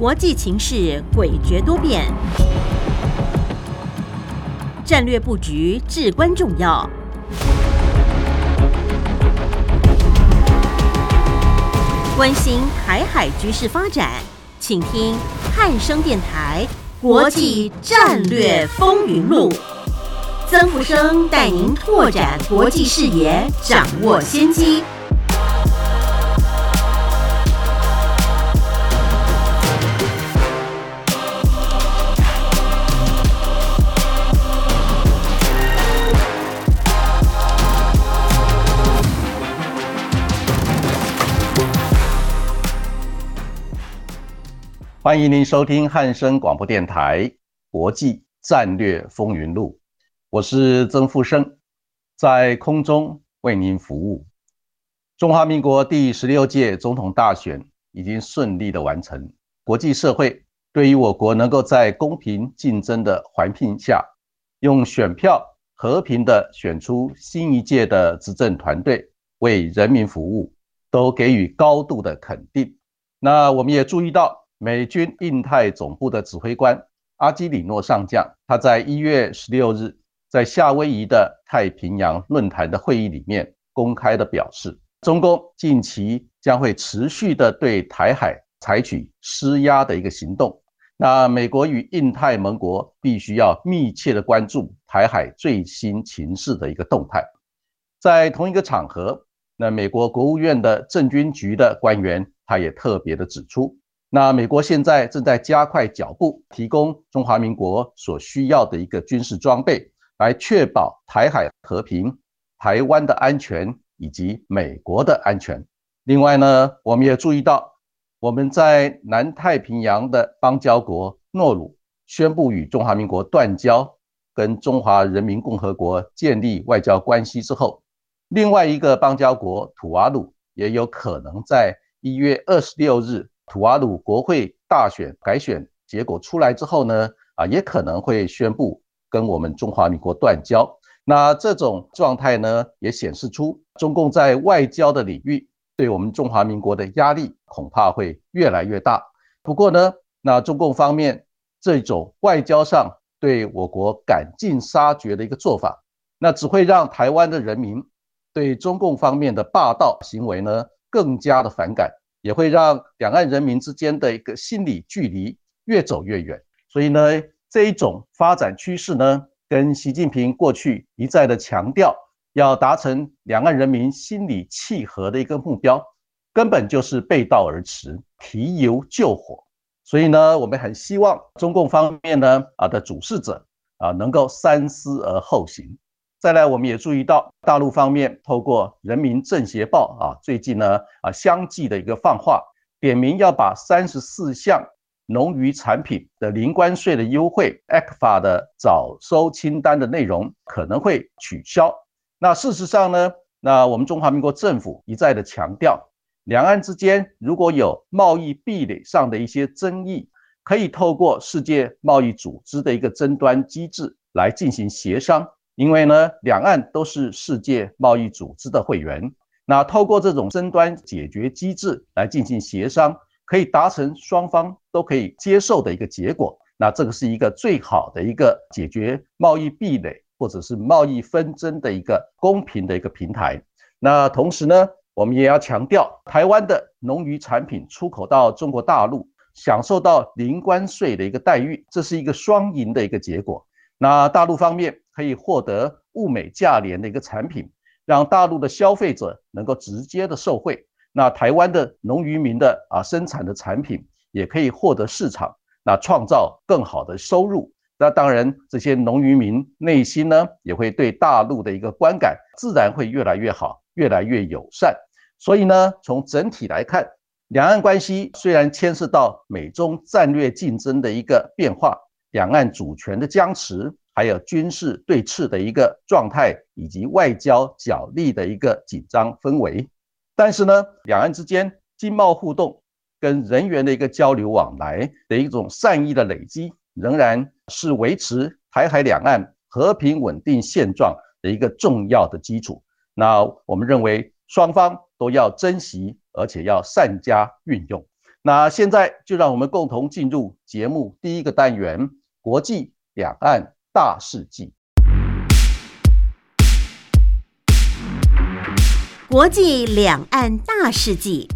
国际情势诡谲多变，战略布局至关重要。关心台海局势发展，请听汉声电台《国际战略风云录》。曾福生带您拓展国际视野，掌握先机。欢迎您收听汉声广播电台《国际战略风云录》。我是曾富生，在空中为您服务。中华民国第十六届总统大选已经顺利的完成，国际社会对于我国能够在公平竞争的环境下，用选票和平的选出新一届的执政团队，为人民服务，都给予高度的肯定。那我们也注意到，美军印太总部的指挥官阿基里诺上将，他在一月十六日。在夏威夷的太平洋论坛的会议里面，公开的表示，中共近期将会持续的对台海采取施压的一个行动。那美国与印太盟国必须要密切的关注台海最新情势的一个动态。在同一个场合，那美国国务院的政军局的官员，他也特别的指出，那美国现在正在加快脚步，提供中华民国所需要的一个军事装备。来确保台海和平、台湾的安全以及美国的安全。另外呢，我们也注意到，我们在南太平洋的邦交国诺鲁宣布与中华民国断交，跟中华人民共和国建立外交关系之后，另外一个邦交国土瓦鲁也有可能在一月二十六日土瓦鲁国会大选改选结果出来之后呢，啊，也可能会宣布。跟我们中华民国断交，那这种状态呢，也显示出中共在外交的领域对我们中华民国的压力恐怕会越来越大。不过呢，那中共方面这种外交上对我国赶尽杀绝的一个做法，那只会让台湾的人民对中共方面的霸道行为呢更加的反感，也会让两岸人民之间的一个心理距离越走越远。所以呢。这一种发展趋势呢，跟习近平过去一再的强调要达成两岸人民心理契合的一个目标，根本就是背道而驰，提油救火。所以呢，我们很希望中共方面呢啊的主事者啊能够三思而后行。再来，我们也注意到大陆方面透过人民政协报啊，最近呢啊相继的一个放话，点名要把三十四项。农渔产品的零关税的优惠，ECFA 的早收清单的内容可能会取消。那事实上呢？那我们中华民国政府一再的强调，两岸之间如果有贸易壁垒上的一些争议，可以透过世界贸易组织的一个争端机制来进行协商。因为呢，两岸都是世界贸易组织的会员，那透过这种争端解决机制来进行协商。可以达成双方都可以接受的一个结果，那这个是一个最好的一个解决贸易壁垒或者是贸易纷争的一个公平的一个平台。那同时呢，我们也要强调，台湾的农渔产品出口到中国大陆，享受到零关税的一个待遇，这是一个双赢的一个结果。那大陆方面可以获得物美价廉的一个产品，让大陆的消费者能够直接的受惠。那台湾的农渔民的啊生产的产品也可以获得市场，那创造更好的收入。那当然，这些农渔民内心呢也会对大陆的一个观感自然会越来越好，越来越友善。所以呢，从整体来看，两岸关系虽然牵涉到美中战略竞争的一个变化，两岸主权的僵持，还有军事对峙的一个状态，以及外交角力的一个紧张氛围。但是呢，两岸之间经贸互动跟人员的一个交流往来的一种善意的累积，仍然是维持台海两岸和平稳定现状的一个重要的基础。那我们认为双方都要珍惜，而且要善加运用。那现在就让我们共同进入节目第一个单元——国际两岸大事记。国际两岸大事记。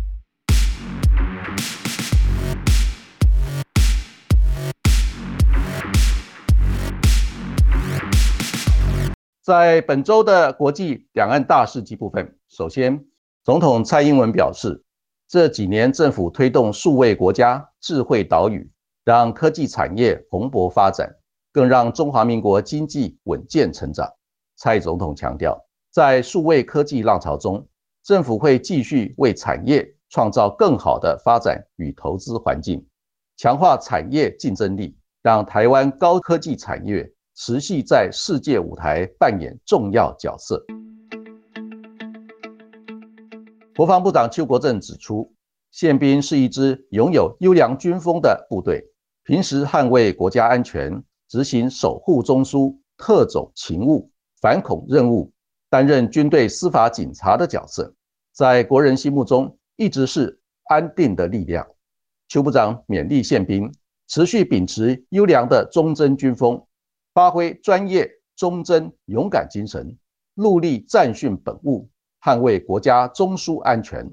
在本周的国际两岸大事记部分，首先，总统蔡英文表示，这几年政府推动数位国家、智慧岛屿，让科技产业蓬勃发展，更让中华民国经济稳健成长。蔡总统强调，在数位科技浪潮中，政府会继续为产业创造更好的发展与投资环境，强化产业竞争力，让台湾高科技产业。持续在世界舞台扮演重要角色。国防部长邱国正指出，宪兵是一支拥有优良军风的部队，平时捍卫国家安全，执行守护中枢、特种勤务、反恐任务，担任军队司法警察的角色，在国人心目中一直是安定的力量。邱部长勉励宪兵持续秉持优良的忠贞军风。发挥专业、忠贞、勇敢精神，努力战训本务，捍卫国家中枢安全。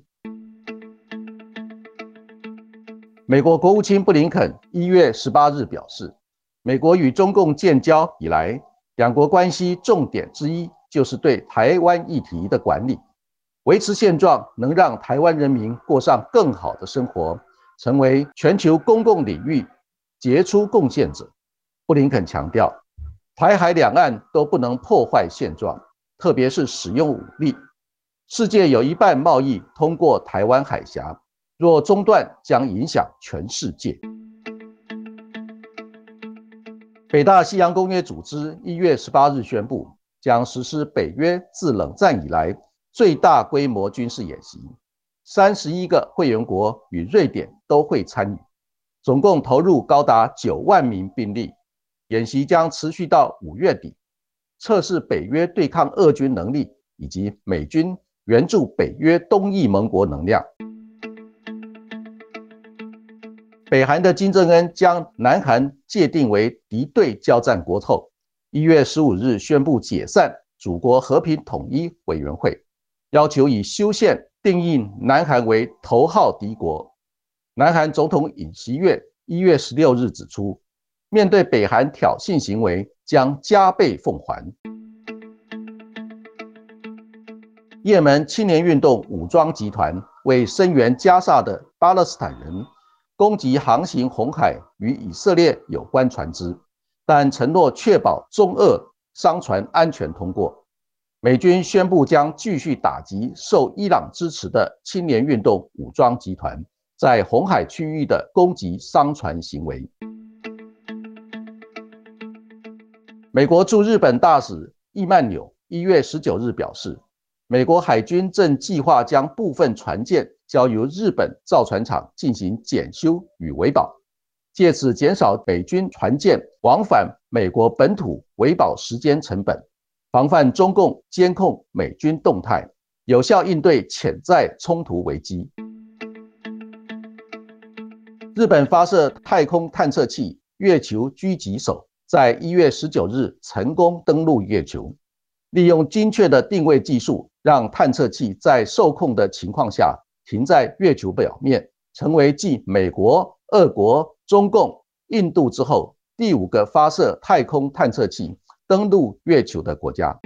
美国国务卿布林肯一月十八日表示，美国与中共建交以来，两国关系重点之一就是对台湾议题的管理，维持现状，能让台湾人民过上更好的生活，成为全球公共领域杰出贡献者。布林肯强调。台海两岸都不能破坏现状，特别是使用武力。世界有一半贸易通过台湾海峡，若中断，将影响全世界。北大西洋公约组织一月十八日宣布，将实施北约自冷战以来最大规模军事演习，三十一个会员国与瑞典都会参与，总共投入高达九万名兵力。演习将持续到五月底，测试北约对抗俄军能力以及美军援助北约东翼盟国能量。北韩的金正恩将南韩界定为敌对交战国后，一月十五日宣布解散祖国和平统一委员会，要求以修宪定义南韩为头号敌国。南韩总统尹锡悦一月十六日指出。面对北韩挑衅行为，将加倍奉还。也门青年运动武装集团为声援加沙的巴勒斯坦人，攻击航行红海与以色列有关船只，但承诺确保中俄商船安全通过。美军宣布将继续打击受伊朗支持的青年运动武装集团在红海区域的攻击商船行为。美国驻日本大使易曼纽一月十九日表示，美国海军正计划将部分船舰交由日本造船厂进行检修与维保，借此减少美军船舰往返美国本土维保时间成本，防范中共监控美军动态，有效应对潜在冲突危机。日本发射太空探测器月球狙击手。在一月十九日成功登陆月球，利用精确的定位技术，让探测器在受控的情况下停在月球表面，成为继美国、俄国、中共、印度之后第五个发射太空探测器登陆月球的国家。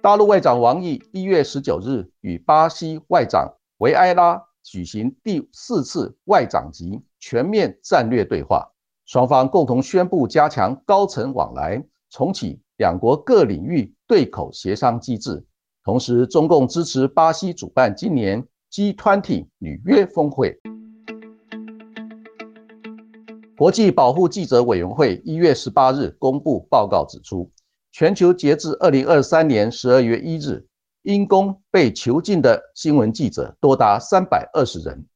大陆外长王毅一月十九日与巴西外长维埃拉举行第四次外长级全面战略对话。双方共同宣布加强高层往来，重启两国各领域对口协商机制。同时，中共支持巴西主办今年 G20 履约峰会。国际保护记者委员会一月十八日公布报告指出，全球截至二零二三年十二月一日，因公被囚禁的新闻记者多达三百二十人。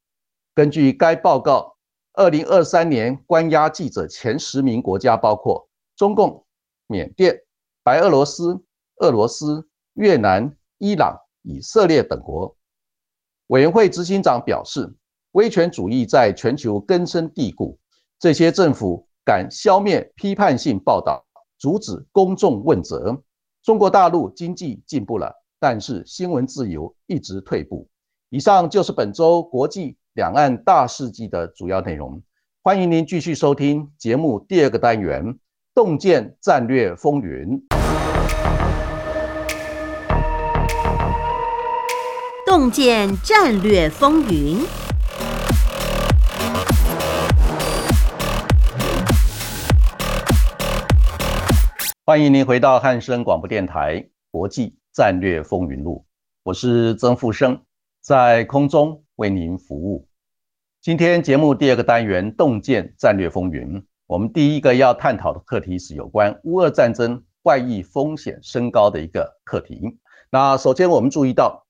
根据该报告。二零二三年关押记者前十名国家包括中共、缅甸、白俄罗斯、俄罗斯、越南、伊朗、以色列等国。委员会执行长表示，威权主义在全球根深蒂固，这些政府敢消灭批判性报道，阻止公众问责。中国大陆经济进步了，但是新闻自由一直退步。以上就是本周国际两岸大事记的主要内容。欢迎您继续收听节目第二个单元《洞见战略风云》。洞见战略风云，欢迎您回到汉声广播电台《国际战略风云录》，我是曾富生，在空中为您服务。今天节目第二个单元《洞见战略风云》，我们第一个要探讨的课题是有关乌俄战争外溢风险升高的一个课题。那首先我们注意到。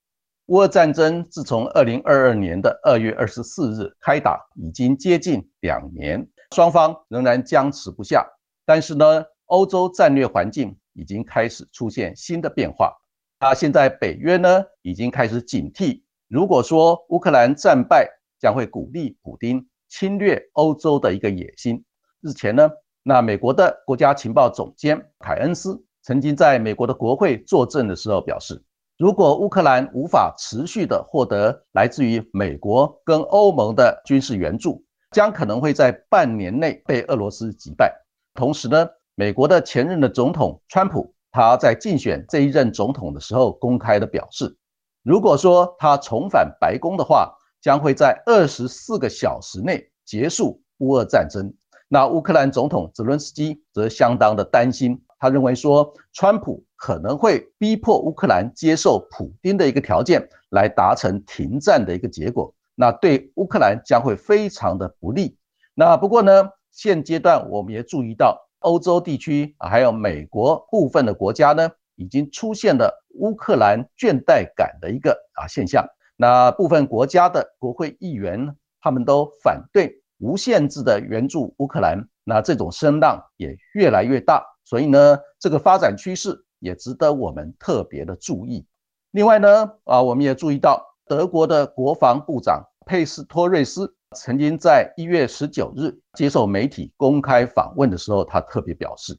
乌俄战争自从二零二二年的二月二十四日开打，已经接近两年，双方仍然僵持不下。但是呢，欧洲战略环境已经开始出现新的变化。啊，现在北约呢已经开始警惕，如果说乌克兰战败，将会鼓励普京侵略欧洲的一个野心。日前呢，那美国的国家情报总监凯恩斯曾经在美国的国会作证的时候表示。如果乌克兰无法持续的获得来自于美国跟欧盟的军事援助，将可能会在半年内被俄罗斯击败。同时呢，美国的前任的总统川普，他在竞选这一任总统的时候公开的表示，如果说他重返白宫的话，将会在二十四个小时内结束乌俄战争。那乌克兰总统泽伦斯基则相当的担心，他认为说川普。可能会逼迫乌克兰接受普京的一个条件，来达成停战的一个结果，那对乌克兰将会非常的不利。那不过呢，现阶段我们也注意到，欧洲地区还有美国部分的国家呢，已经出现了乌克兰倦怠感的一个啊现象。那部分国家的国会议员他们都反对无限制的援助乌克兰，那这种声浪也越来越大。所以呢，这个发展趋势。也值得我们特别的注意。另外呢，啊，我们也注意到德国的国防部长佩斯托瑞斯曾经在一月十九日接受媒体公开访问的时候，他特别表示，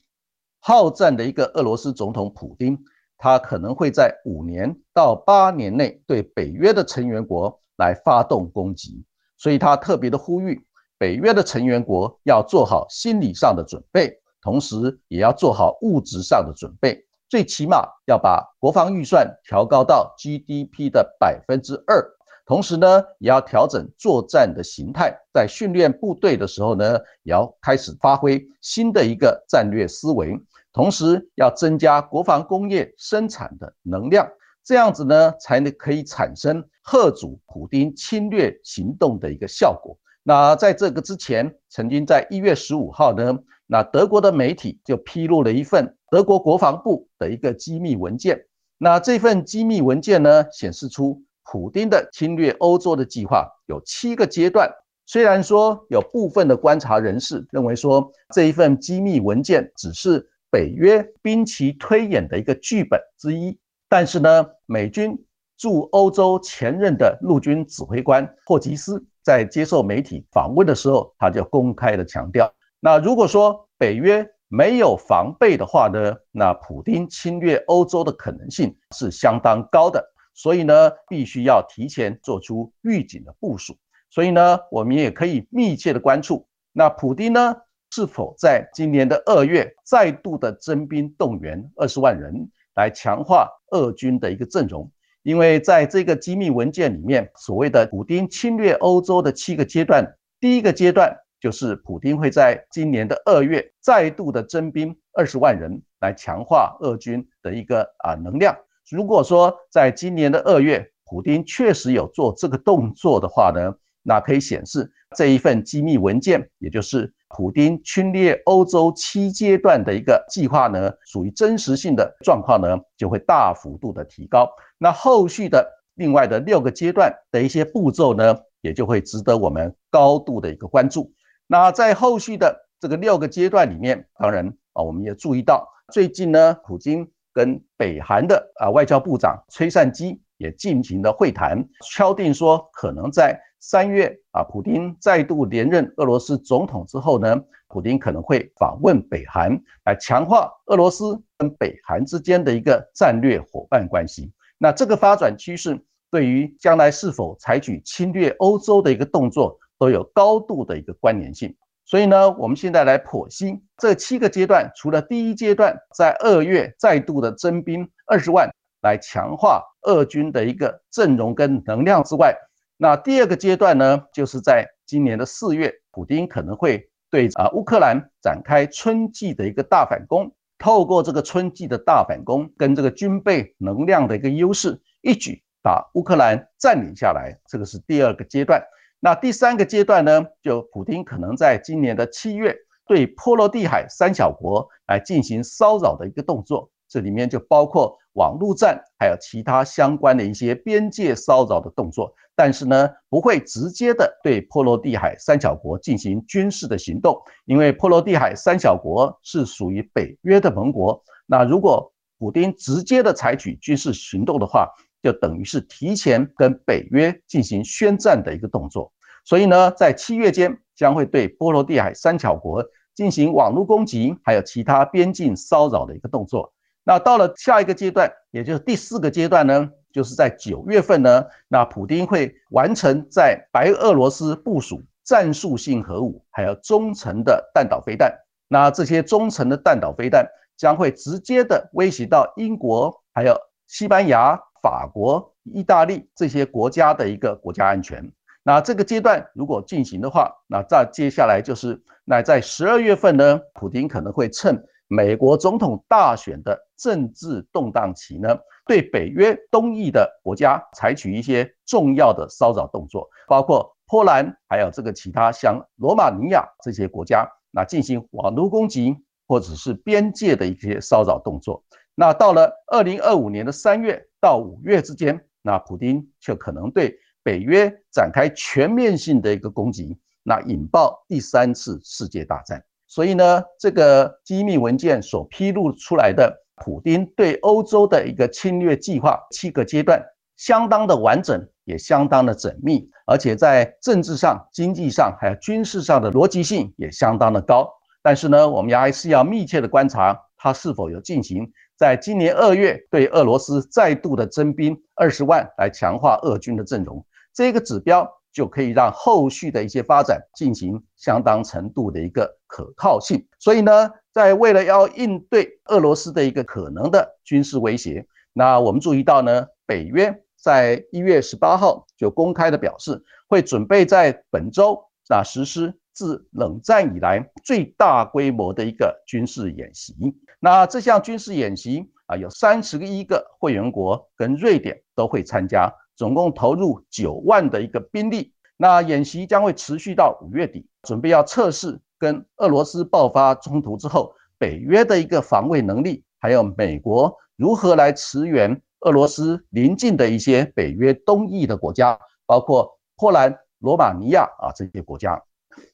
好战的一个俄罗斯总统普京，他可能会在五年到八年内对北约的成员国来发动攻击，所以他特别的呼吁北约的成员国要做好心理上的准备，同时也要做好物质上的准备。最起码要把国防预算调高到 GDP 的百分之二，同时呢，也要调整作战的形态，在训练部队的时候呢，也要开始发挥新的一个战略思维，同时要增加国防工业生产的能量，这样子呢，才能可以产生贺阻普丁侵略行动的一个效果。那在这个之前，曾经在一月十五号呢。那德国的媒体就披露了一份德国国防部的一个机密文件。那这份机密文件呢，显示出普京的侵略欧洲的计划有七个阶段。虽然说有部分的观察人士认为说这一份机密文件只是北约兵棋推演的一个剧本之一，但是呢，美军驻欧洲前任的陆军指挥官霍吉斯在接受媒体访问的时候，他就公开的强调。那如果说北约没有防备的话呢，那普京侵略欧洲的可能性是相当高的，所以呢，必须要提前做出预警的部署。所以呢，我们也可以密切的关注，那普京呢是否在今年的二月再度的征兵动员二十万人来强化俄军的一个阵容？因为在这个机密文件里面，所谓的普京侵略欧洲的七个阶段，第一个阶段。就是普京会在今年的二月再度的征兵二十万人，来强化俄军的一个啊能量。如果说在今年的二月，普京确实有做这个动作的话呢，那可以显示这一份机密文件，也就是普京侵略欧洲七阶段的一个计划呢，属于真实性的状况呢，就会大幅度的提高。那后续的另外的六个阶段的一些步骤呢，也就会值得我们高度的一个关注。那在后续的这个六个阶段里面，当然啊，我们也注意到，最近呢，普京跟北韩的啊外交部长崔善基也进行了会谈，敲定说可能在三月啊，普京再度连任俄罗斯总统之后呢，普京可能会访问北韩，来强化俄罗斯跟北韩之间的一个战略伙伴关系。那这个发展趋势对于将来是否采取侵略欧洲的一个动作都有高度的一个关联性。所以呢，我们现在来剖析这七个阶段，除了第一阶段在二月再度的征兵二十万。来强化俄军的一个阵容跟能量之外，那第二个阶段呢，就是在今年的四月，普京可能会对啊乌克兰展开春季的一个大反攻，透过这个春季的大反攻跟这个军备能量的一个优势，一举把乌克兰占领下来。这个是第二个阶段。那第三个阶段呢，就普京可能在今年的七月对波罗的海三小国来进行骚扰的一个动作。这里面就包括网络战，还有其他相关的一些边界骚扰的动作，但是呢，不会直接的对波罗的海三小国进行军事的行动，因为波罗的海三小国是属于北约的盟国。那如果普京直接的采取军事行动的话，就等于是提前跟北约进行宣战的一个动作。所以呢，在七月间将会对波罗的海三小国进行网络攻击，还有其他边境骚扰的一个动作。那到了下一个阶段，也就是第四个阶段呢，就是在九月份呢，那普京会完成在白俄罗斯部署战术性核武，还有中程的弹道飞弹。那这些中程的弹道飞弹将会直接的威胁到英国、还有西班牙、法国、意大利这些国家的一个国家安全。那这个阶段如果进行的话，那再接下来就是那在十二月份呢，普京可能会趁。美国总统大选的政治动荡期呢，对北约东翼的国家采取一些重要的骚扰动作，包括波兰，还有这个其他像罗马尼亚这些国家，那进行网络攻击或者是边界的一些骚扰动作。那到了二零二五年的三月到五月之间，那普京就可能对北约展开全面性的一个攻击，那引爆第三次世界大战。所以呢，这个机密文件所披露出来的普京对欧洲的一个侵略计划七个阶段，相当的完整，也相当的缜密，而且在政治上、经济上还有军事上的逻辑性也相当的高。但是呢，我们还是要密切的观察他是否有进行在今年二月对俄罗斯再度的征兵二十万，来强化俄军的阵容。这个指标。就可以让后续的一些发展进行相当程度的一个可靠性。所以呢，在为了要应对俄罗斯的一个可能的军事威胁，那我们注意到呢，北约在一月十八号就公开的表示，会准备在本周啊实施自冷战以来最大规模的一个军事演习。那这项军事演习啊，有三十个一个会员国跟瑞典都会参加。总共投入九万的一个兵力，那演习将会持续到五月底，准备要测试跟俄罗斯爆发冲突之后，北约的一个防卫能力，还有美国如何来驰援俄罗斯邻近的一些北约东翼的国家，包括波兰、罗马尼亚啊这些国家。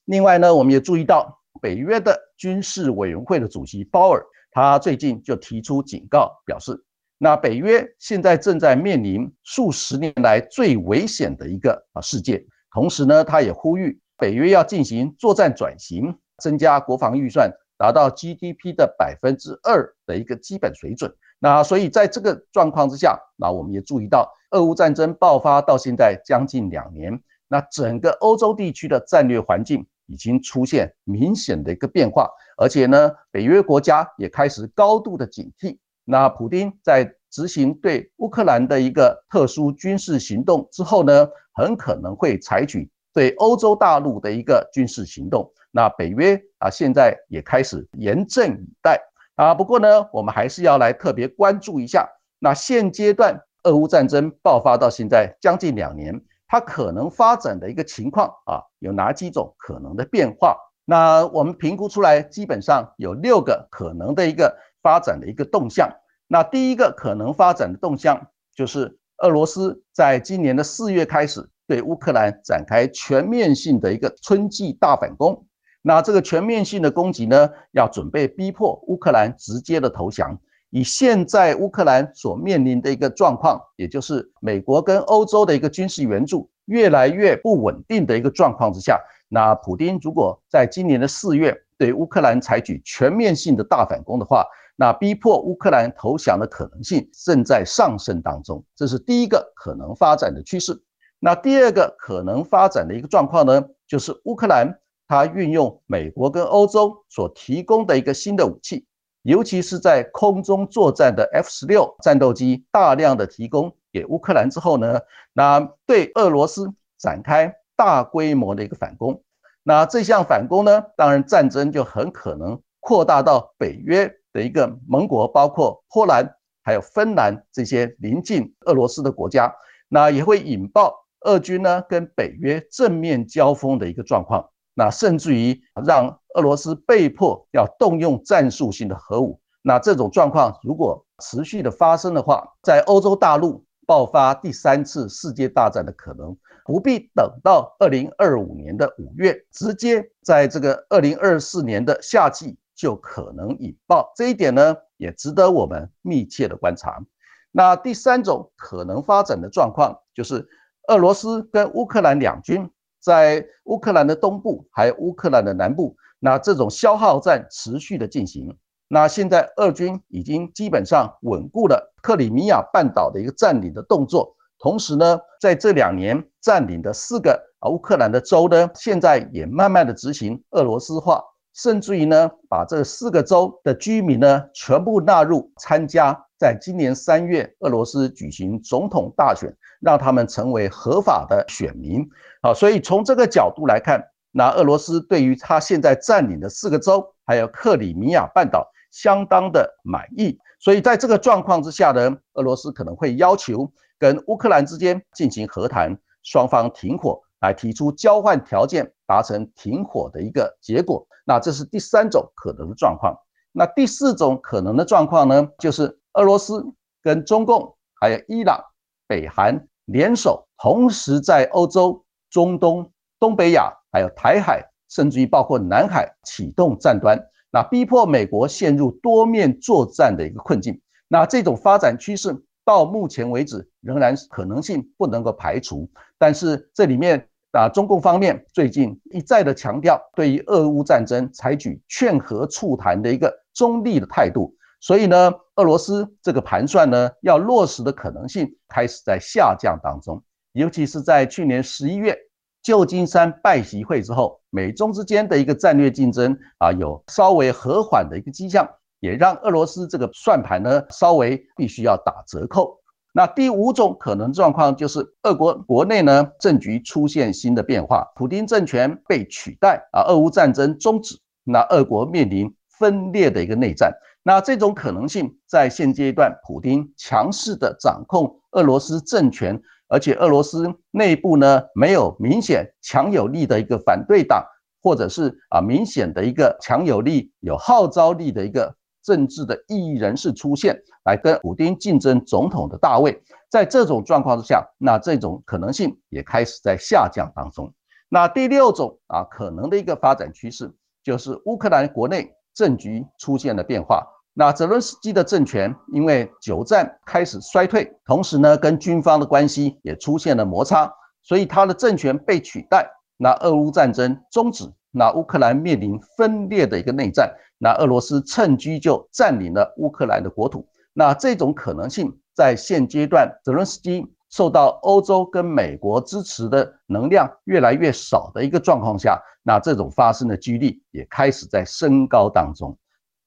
另外呢，我们也注意到北约的军事委员会的主席鲍尔，他最近就提出警告，表示。那北约现在正在面临数十年来最危险的一个啊事件，同时呢，他也呼吁北约要进行作战转型，增加国防预算，达到 GDP 的百分之二的一个基本水准。那所以在这个状况之下，那我们也注意到，俄乌战争爆发到现在将近两年，那整个欧洲地区的战略环境已经出现明显的一个变化，而且呢，北约国家也开始高度的警惕。那普京在执行对乌克兰的一个特殊军事行动之后呢，很可能会采取对欧洲大陆的一个军事行动。那北约啊，现在也开始严阵以待啊。不过呢，我们还是要来特别关注一下，那现阶段俄乌战争爆发到现在将近两年，它可能发展的一个情况啊，有哪几种可能的变化？那我们评估出来，基本上有六个可能的一个。发展的一个动向，那第一个可能发展的动向就是俄罗斯在今年的四月开始对乌克兰展开全面性的一个春季大反攻。那这个全面性的攻击呢，要准备逼迫乌克兰直接的投降，以现在乌克兰所面临的一个状况，也就是美国跟欧洲的一个军事援助越来越不稳定的一个状况之下，那普京如果在今年的四月对乌克兰采取全面性的大反攻的话，那逼迫乌克兰投降的可能性正在上升当中，这是第一个可能发展的趋势。那第二个可能发展的一个状况呢，就是乌克兰它运用美国跟欧洲所提供的一个新的武器，尤其是在空中作战的 F 十六战斗机大量的提供给乌克兰之后呢，那对俄罗斯展开大规模的一个反攻。那这项反攻呢，当然战争就很可能扩大到北约。的一个盟国，包括波兰还有芬兰这些临近俄罗斯的国家，那也会引爆俄军呢跟北约正面交锋的一个状况，那甚至于让俄罗斯被迫要动用战术性的核武。那这种状况如果持续的发生的话，在欧洲大陆爆发第三次世界大战的可能，不必等到二零二五年的五月，直接在这个二零二四年的夏季。就可能引爆这一点呢，也值得我们密切的观察。那第三种可能发展的状况，就是俄罗斯跟乌克兰两军在乌克兰的东部还有乌克兰的南部，那这种消耗战持续的进行。那现在俄军已经基本上稳固了克里米亚半岛的一个占领的动作，同时呢，在这两年占领的四个啊乌克兰的州呢，现在也慢慢的执行俄罗斯化。甚至于呢，把这四个州的居民呢全部纳入参加，在今年三月俄罗斯举行总统大选，让他们成为合法的选民。好，所以从这个角度来看，那俄罗斯对于他现在占领的四个州，还有克里米亚半岛，相当的满意。所以在这个状况之下呢，俄罗斯可能会要求跟乌克兰之间进行和谈，双方停火。来提出交换条件，达成停火的一个结果。那这是第三种可能的状况。那第四种可能的状况呢，就是俄罗斯跟中共还有伊朗、北韩联手，同时在欧洲、中东、东北亚还有台海，甚至于包括南海启动战端，那逼迫美国陷入多面作战的一个困境。那这种发展趋势到目前为止仍然可能性不能够排除，但是这里面。啊，中共方面最近一再的强调，对于俄乌战争采取劝和促谈的一个中立的态度，所以呢，俄罗斯这个盘算呢，要落实的可能性开始在下降当中。尤其是在去年十一月旧金山拜习会之后，美中之间的一个战略竞争啊，有稍微和缓的一个迹象，也让俄罗斯这个算盘呢，稍微必须要打折扣。那第五种可能状况就是，俄国国内呢政局出现新的变化，普京政权被取代啊，俄乌战争终止，那俄国面临分裂的一个内战。那这种可能性在现阶段，普京强势的掌控俄罗斯政权，而且俄罗斯内部呢没有明显强有力的一个反对党，或者是啊明显的一个强有力、有号召力的一个。政治的异议人士出现，来跟普京竞争总统的大位，在这种状况之下，那这种可能性也开始在下降当中。那第六种啊可能的一个发展趋势，就是乌克兰国内政局出现了变化。那泽伦斯基的政权因为久战开始衰退，同时呢跟军方的关系也出现了摩擦，所以他的政权被取代。那俄乌战争终止，那乌克兰面临分裂的一个内战。那俄罗斯趁机就占领了乌克兰的国土，那这种可能性在现阶段，泽伦斯基受到欧洲跟美国支持的能量越来越少的一个状况下，那这种发生的几率也开始在升高当中。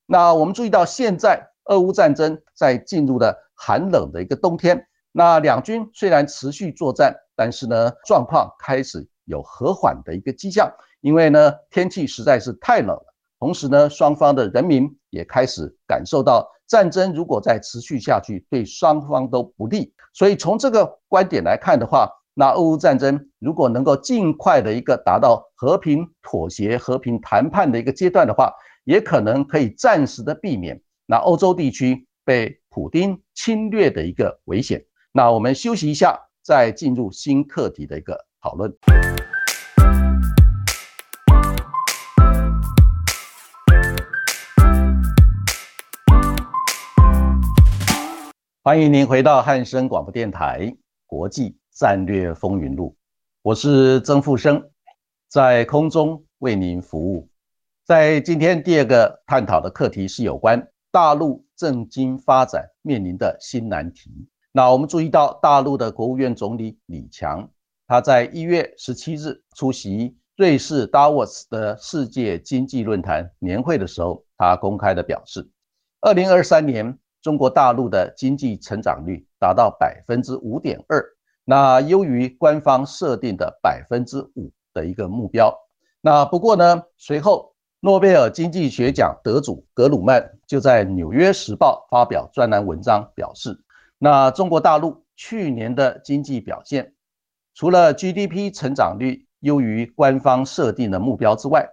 那我们注意到，现在俄乌战争在进入了寒冷的一个冬天，那两军虽然持续作战，但是呢，状况开始有和缓的一个迹象，因为呢，天气实在是太冷了。同时呢，双方的人民也开始感受到战争如果再持续下去，对双方都不利。所以从这个观点来看的话，那俄乌战争如果能够尽快的一个达到和平妥协、和平谈判的一个阶段的话，也可能可以暂时的避免那欧洲地区被普京侵略的一个危险。那我们休息一下，再进入新课题的一个讨论。欢迎您回到汉声广播电台国际战略风云录，我是曾富生，在空中为您服务。在今天第二个探讨的课题是有关大陆政经发展面临的新难题。那我们注意到，大陆的国务院总理李强，他在一月十七日出席瑞士达沃斯的世界经济论坛年会的时候，他公开的表示，二零二三年。中国大陆的经济成长率达到百分之五点二，那优于官方设定的百分之五的一个目标。那不过呢，随后诺贝尔经济学奖得主格鲁曼就在《纽约时报》发表专栏文章，表示，那中国大陆去年的经济表现，除了 GDP 成长率优于官方设定的目标之外，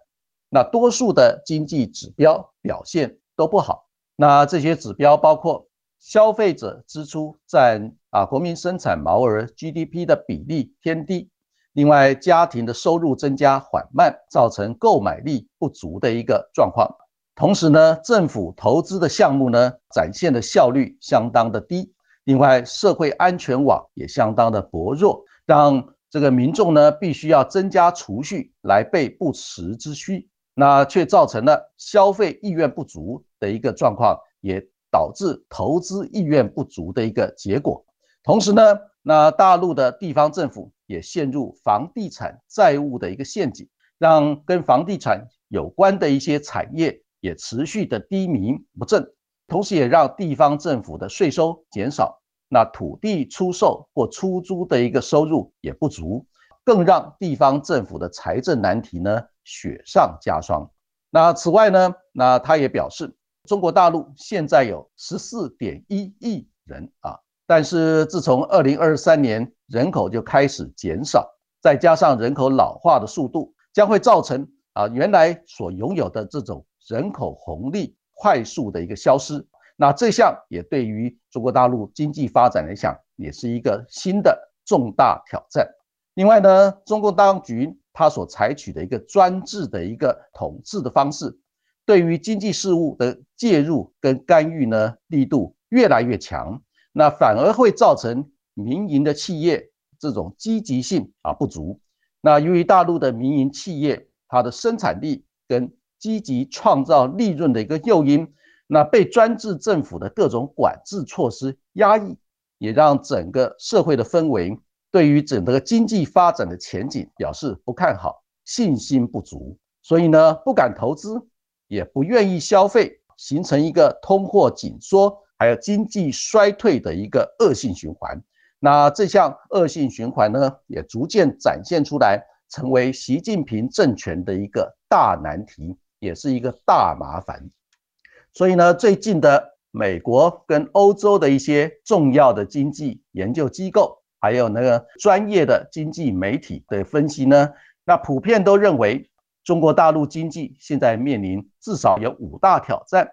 那多数的经济指标表现都不好。那这些指标包括消费者支出占啊国民生产毛额 GDP 的比例偏低，另外家庭的收入增加缓慢，造成购买力不足的一个状况。同时呢，政府投资的项目呢展现的效率相当的低，另外社会安全网也相当的薄弱，让这个民众呢必须要增加储蓄来备不时之需，那却造成了消费意愿不足。的一个状况，也导致投资意愿不足的一个结果。同时呢，那大陆的地方政府也陷入房地产债务的一个陷阱，让跟房地产有关的一些产业也持续的低迷不振，同时也让地方政府的税收减少，那土地出售或出租的一个收入也不足，更让地方政府的财政难题呢雪上加霜。那此外呢，那他也表示。中国大陆现在有十四点一亿人啊，但是自从二零二三年人口就开始减少，再加上人口老化的速度，将会造成啊原来所拥有的这种人口红利快速的一个消失。那这项也对于中国大陆经济发展来讲，也是一个新的重大挑战。另外呢，中共当局它所采取的一个专制的一个统治的方式。对于经济事务的介入跟干预呢，力度越来越强，那反而会造成民营的企业这种积极性啊不足。那由于大陆的民营企业它的生产力跟积极创造利润的一个诱因，那被专制政府的各种管制措施压抑，也让整个社会的氛围对于整个经济发展的前景表示不看好，信心不足，所以呢不敢投资。也不愿意消费，形成一个通货紧缩，还有经济衰退的一个恶性循环。那这项恶性循环呢，也逐渐展现出来，成为习近平政权的一个大难题，也是一个大麻烦。所以呢，最近的美国跟欧洲的一些重要的经济研究机构，还有那个专业的经济媒体的分析呢，那普遍都认为。中国大陆经济现在面临至少有五大挑战，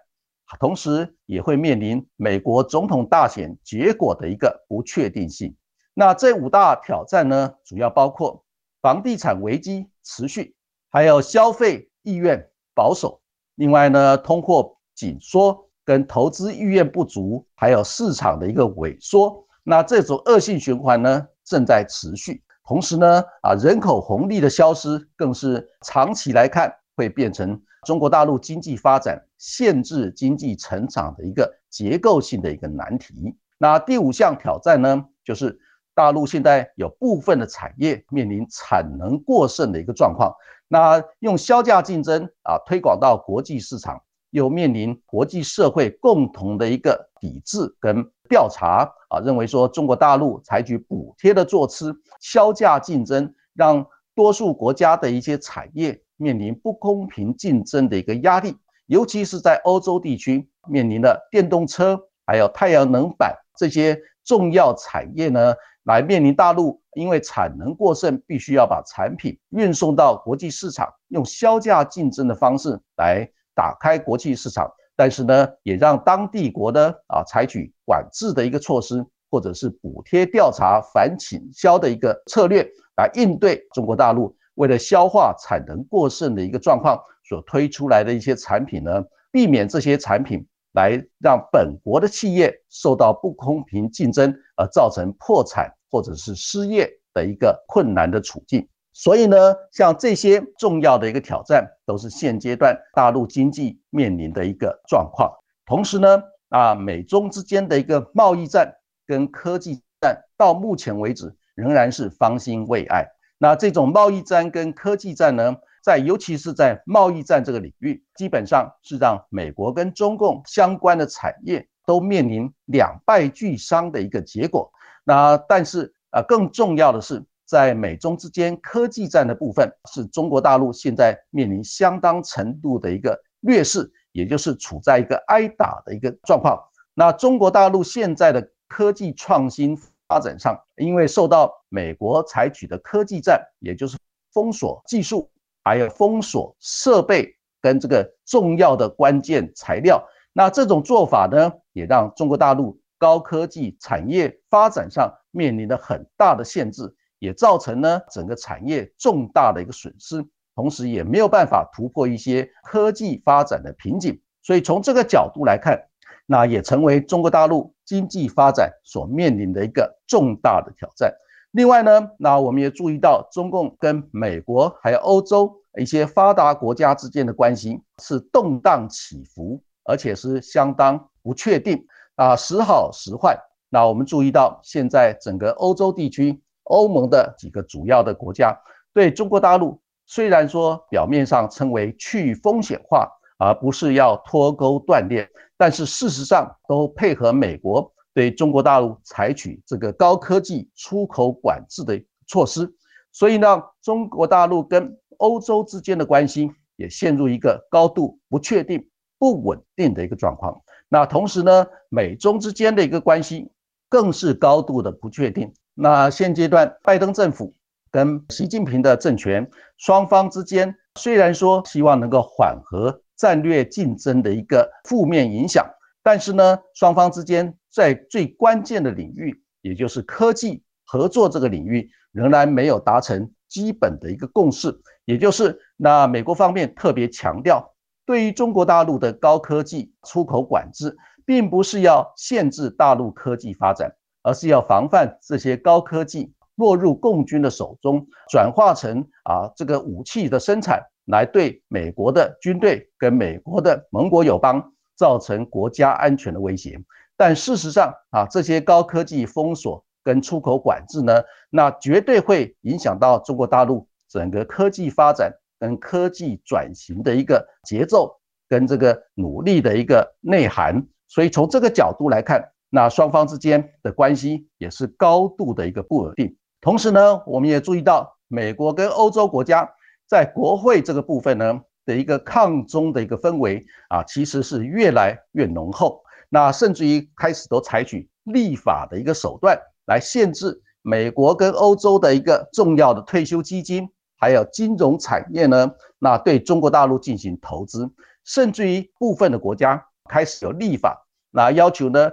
同时也会面临美国总统大选结果的一个不确定性。那这五大挑战呢，主要包括房地产危机持续，还有消费意愿保守，另外呢，通货紧缩跟投资意愿不足，还有市场的一个萎缩。那这种恶性循环呢，正在持续。同时呢，啊，人口红利的消失更是长期来看会变成中国大陆经济发展限制经济成长的一个结构性的一个难题。那第五项挑战呢，就是大陆现在有部分的产业面临产能过剩的一个状况。那用销价竞争啊推广到国际市场，又面临国际社会共同的一个抵制跟。调查啊，认为说中国大陆采取补贴的措施，销价竞争，让多数国家的一些产业面临不公平竞争的一个压力，尤其是在欧洲地区面临的电动车，还有太阳能板这些重要产业呢，来面临大陆因为产能过剩，必须要把产品运送到国际市场，用销价竞争的方式来打开国际市场。但是呢，也让当地国呢啊采取管制的一个措施，或者是补贴调查反倾销的一个策略，来应对中国大陆为了消化产能过剩的一个状况所推出来的一些产品呢，避免这些产品来让本国的企业受到不公平竞争而造成破产或者是失业的一个困难的处境。所以呢，像这些重要的一个挑战，都是现阶段大陆经济面临的一个状况。同时呢，啊，美中之间的一个贸易战跟科技战，到目前为止仍然是方兴未艾。那这种贸易战跟科技战呢，在尤其是在贸易战这个领域，基本上是让美国跟中共相关的产业都面临两败俱伤的一个结果。那但是啊，更重要的是。在美中之间科技战的部分，是中国大陆现在面临相当程度的一个劣势，也就是处在一个挨打的一个状况。那中国大陆现在的科技创新发展上，因为受到美国采取的科技战，也就是封锁技术，还有封锁设备跟这个重要的关键材料，那这种做法呢，也让中国大陆高科技产业发展上面临着很大的限制。也造成呢整个产业重大的一个损失，同时也没有办法突破一些科技发展的瓶颈，所以从这个角度来看，那也成为中国大陆经济发展所面临的一个重大的挑战。另外呢，那我们也注意到，中共跟美国还有欧洲一些发达国家之间的关系是动荡起伏，而且是相当不确定啊，时好时坏。那我们注意到，现在整个欧洲地区。欧盟的几个主要的国家对中国大陆，虽然说表面上称为去风险化，而不是要脱钩断链，但是事实上都配合美国对中国大陆采取这个高科技出口管制的措施。所以呢，中国大陆跟欧洲之间的关系也陷入一个高度不确定、不稳定的一个状况。那同时呢，美中之间的一个关系更是高度的不确定。那现阶段，拜登政府跟习近平的政权双方之间，虽然说希望能够缓和战略竞争的一个负面影响，但是呢，双方之间在最关键的领域，也就是科技合作这个领域，仍然没有达成基本的一个共识。也就是那美国方面特别强调，对于中国大陆的高科技出口管制，并不是要限制大陆科技发展。而是要防范这些高科技落入共军的手中，转化成啊这个武器的生产，来对美国的军队跟美国的盟国友邦造成国家安全的威胁。但事实上啊，这些高科技封锁跟出口管制呢，那绝对会影响到中国大陆整个科技发展跟科技转型的一个节奏跟这个努力的一个内涵。所以从这个角度来看。那双方之间的关系也是高度的一个不稳定。同时呢，我们也注意到，美国跟欧洲国家在国会这个部分呢的一个抗中的一个氛围啊，其实是越来越浓厚。那甚至于开始都采取立法的一个手段来限制美国跟欧洲的一个重要的退休基金，还有金融产业呢，那对中国大陆进行投资。甚至于部分的国家开始有立法，那要求呢。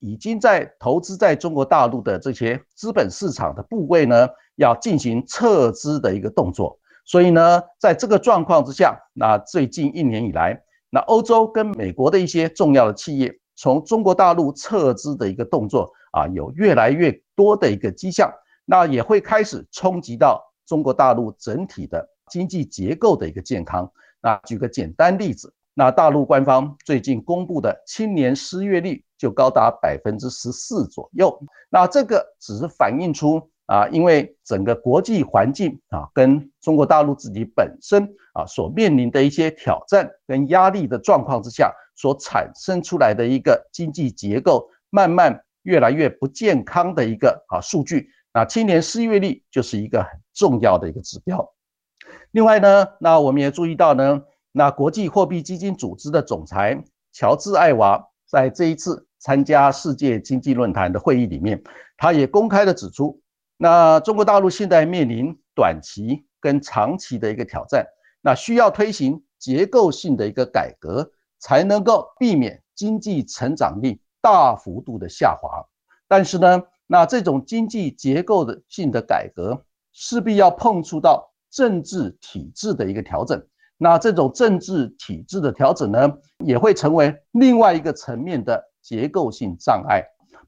已经在投资在中国大陆的这些资本市场的部位呢，要进行撤资的一个动作。所以呢，在这个状况之下，那最近一年以来，那欧洲跟美国的一些重要的企业从中国大陆撤资的一个动作啊，有越来越多的一个迹象，那也会开始冲击到中国大陆整体的经济结构的一个健康。那举个简单例子。那大陆官方最近公布的青年失业率就高达百分之十四左右，那这个只是反映出啊，因为整个国际环境啊，跟中国大陆自己本身啊所面临的一些挑战跟压力的状况之下，所产生出来的一个经济结构慢慢越来越不健康的一个啊数据。那青年失业率就是一个很重要的一个指标。另外呢，那我们也注意到呢。那国际货币基金组织的总裁乔治·艾娃在这一次参加世界经济论坛的会议里面，他也公开的指出，那中国大陆现在面临短期跟长期的一个挑战，那需要推行结构性的一个改革，才能够避免经济成长力大幅度的下滑。但是呢，那这种经济结构的性的改革，势必要碰触到政治体制的一个调整。那这种政治体制的调整呢，也会成为另外一个层面的结构性障碍。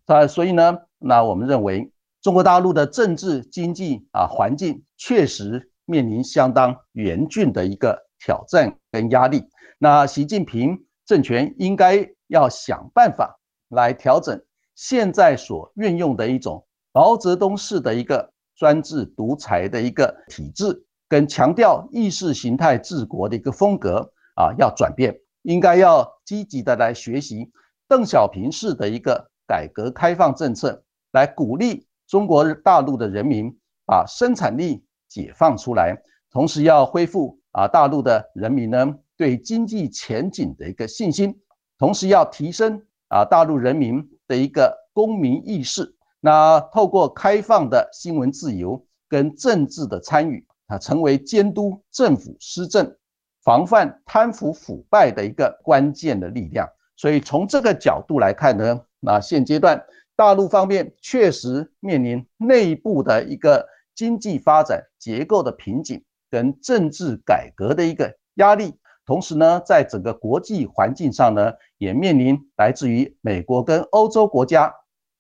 啊，所以呢，那我们认为中国大陆的政治经济啊环境确实面临相当严峻的一个挑战跟压力。那习近平政权应该要想办法来调整现在所运用的一种毛泽东式的一个专制独裁的一个体制，跟强调意识形态治国的一个风格啊，要转变，应该要积极的来学习邓小平式的一个。改革开放政策来鼓励中国大陆的人民把生产力解放出来，同时要恢复啊大陆的人民呢对经济前景的一个信心，同时要提升啊大陆人民的一个公民意识。那透过开放的新闻自由跟政治的参与啊，成为监督政府施政、防范贪腐腐败的一个关键的力量。所以从这个角度来看呢。那现阶段，大陆方面确实面临内部的一个经济发展结构的瓶颈，跟政治改革的一个压力。同时呢，在整个国际环境上呢，也面临来自于美国跟欧洲国家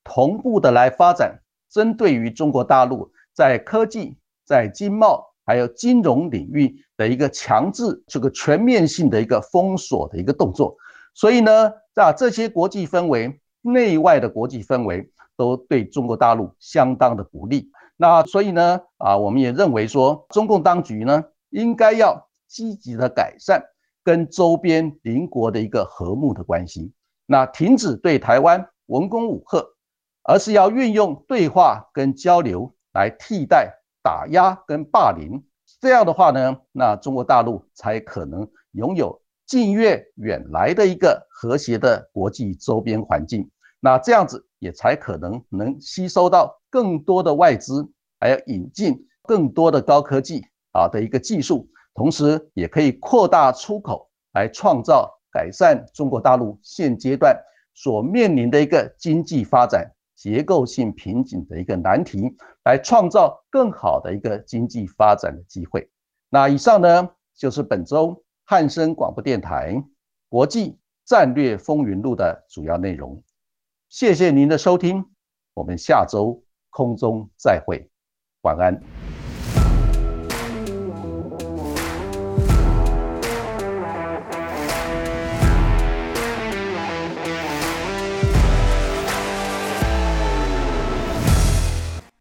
同步的来发展，针对于中国大陆在科技、在经贸还有金融领域的一个强制这个全面性的一个封锁的一个动作。所以呢，在这些国际氛围。内外的国际氛围都对中国大陆相当的不利。那所以呢，啊，我们也认为说，中共当局呢，应该要积极的改善跟周边邻国的一个和睦的关系。那停止对台湾文攻武吓，而是要运用对话跟交流来替代打压跟霸凌。这样的话呢，那中国大陆才可能拥有。近月远来的一个和谐的国际周边环境，那这样子也才可能能吸收到更多的外资，还要引进更多的高科技啊的一个技术，同时也可以扩大出口，来创造改善中国大陆现阶段所面临的一个经济发展结构性瓶颈的一个难题，来创造更好的一个经济发展的机会。那以上呢就是本周。汉森广播电台《国际战略风云录》的主要内容，谢谢您的收听，我们下周空中再会，晚安。